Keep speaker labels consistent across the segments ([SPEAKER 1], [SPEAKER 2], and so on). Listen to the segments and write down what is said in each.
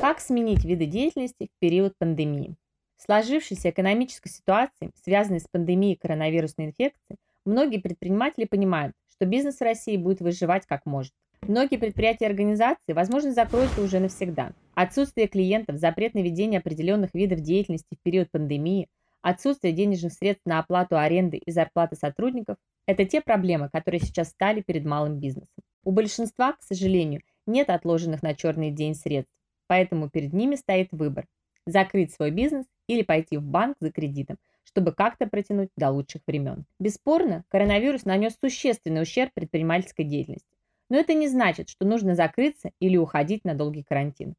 [SPEAKER 1] Как сменить виды деятельности в период пандемии? В сложившейся экономической ситуации, связанной с пандемией коронавирусной инфекции, многие предприниматели понимают, что бизнес в России будет выживать как может. Многие предприятия и организации, возможно, закроются уже навсегда. Отсутствие клиентов, запрет на ведение определенных видов деятельности в период пандемии, отсутствие денежных средств на оплату аренды и зарплаты сотрудников – это те проблемы, которые сейчас стали перед малым бизнесом. У большинства, к сожалению, нет отложенных на черный день средств, поэтому перед ними стоит выбор – закрыть свой бизнес или пойти в банк за кредитом, чтобы как-то протянуть до лучших времен. Бесспорно, коронавирус нанес существенный ущерб предпринимательской деятельности. Но это не значит, что нужно закрыться или уходить на долгий карантин.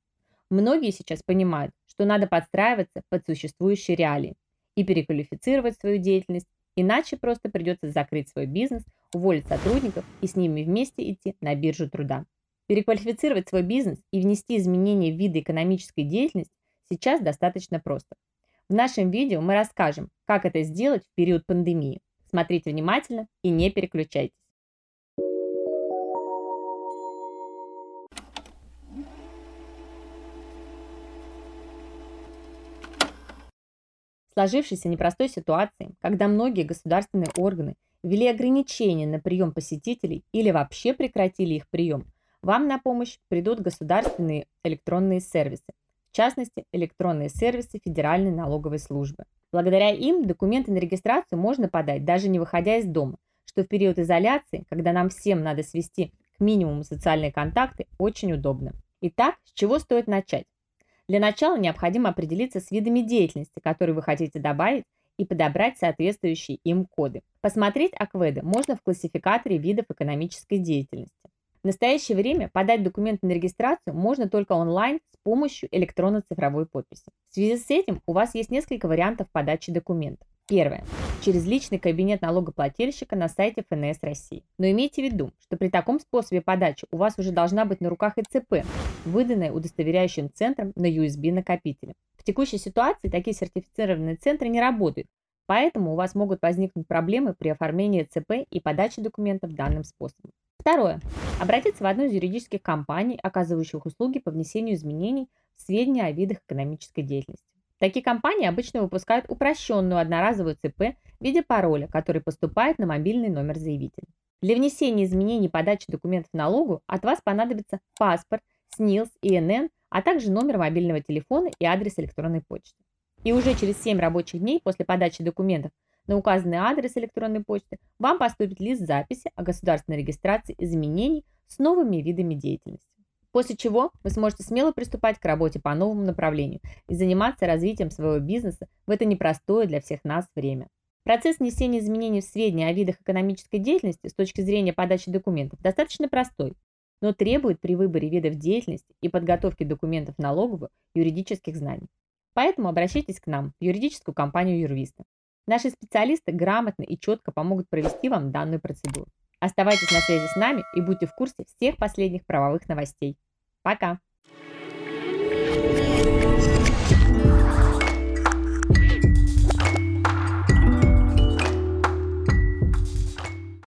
[SPEAKER 1] Многие сейчас понимают, что надо подстраиваться под существующие реалии и переквалифицировать свою деятельность, иначе просто придется закрыть свой бизнес, уволить сотрудников и с ними вместе идти на биржу труда. Переквалифицировать свой бизнес и внести изменения в виды экономической деятельности сейчас достаточно просто. В нашем видео мы расскажем, как это сделать в период пандемии. Смотрите внимательно и не переключайтесь. сложившейся непростой ситуации, когда многие государственные органы ввели ограничения на прием посетителей или вообще прекратили их прием, вам на помощь придут государственные электронные сервисы, в частности, электронные сервисы Федеральной налоговой службы. Благодаря им документы на регистрацию можно подать, даже не выходя из дома, что в период изоляции, когда нам всем надо свести к минимуму социальные контакты, очень удобно. Итак, с чего стоит начать? Для начала необходимо определиться с видами деятельности, которые вы хотите добавить, и подобрать соответствующие им коды. Посмотреть акведы можно в классификаторе видов экономической деятельности. В настоящее время подать документы на регистрацию можно только онлайн с помощью электронно-цифровой подписи. В связи с этим у вас есть несколько вариантов подачи документов. Первое. Через личный кабинет налогоплательщика на сайте ФНС России. Но имейте в виду, что при таком способе подачи у вас уже должна быть на руках ИЦП, выданная удостоверяющим центром на USB-накопителе. В текущей ситуации такие сертифицированные центры не работают, поэтому у вас могут возникнуть проблемы при оформлении ЦП и подаче документов данным способом. Второе. Обратиться в одну из юридических компаний, оказывающих услуги по внесению изменений в сведения о видах экономической деятельности. Такие компании обычно выпускают упрощенную одноразовую ЦП в виде пароля, который поступает на мобильный номер заявителя. Для внесения изменений подачи документов налогу от вас понадобится паспорт, СНИЛС, ИНН, а также номер мобильного телефона и адрес электронной почты. И уже через 7 рабочих дней после подачи документов на указанный адрес электронной почты вам поступит лист записи о государственной регистрации изменений с новыми видами деятельности. После чего вы сможете смело приступать к работе по новому направлению и заниматься развитием своего бизнеса в это непростое для всех нас время. Процесс внесения изменений в сведения о видах экономической деятельности с точки зрения подачи документов достаточно простой, но требует при выборе видов деятельности и подготовки документов налоговых юридических знаний. Поэтому обращайтесь к нам, в юридическую компанию Юрвиста. Наши специалисты грамотно и четко помогут провести вам данную процедуру. Оставайтесь на связи с нами и будьте в курсе всех последних правовых новостей. Пока!